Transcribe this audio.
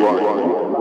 one.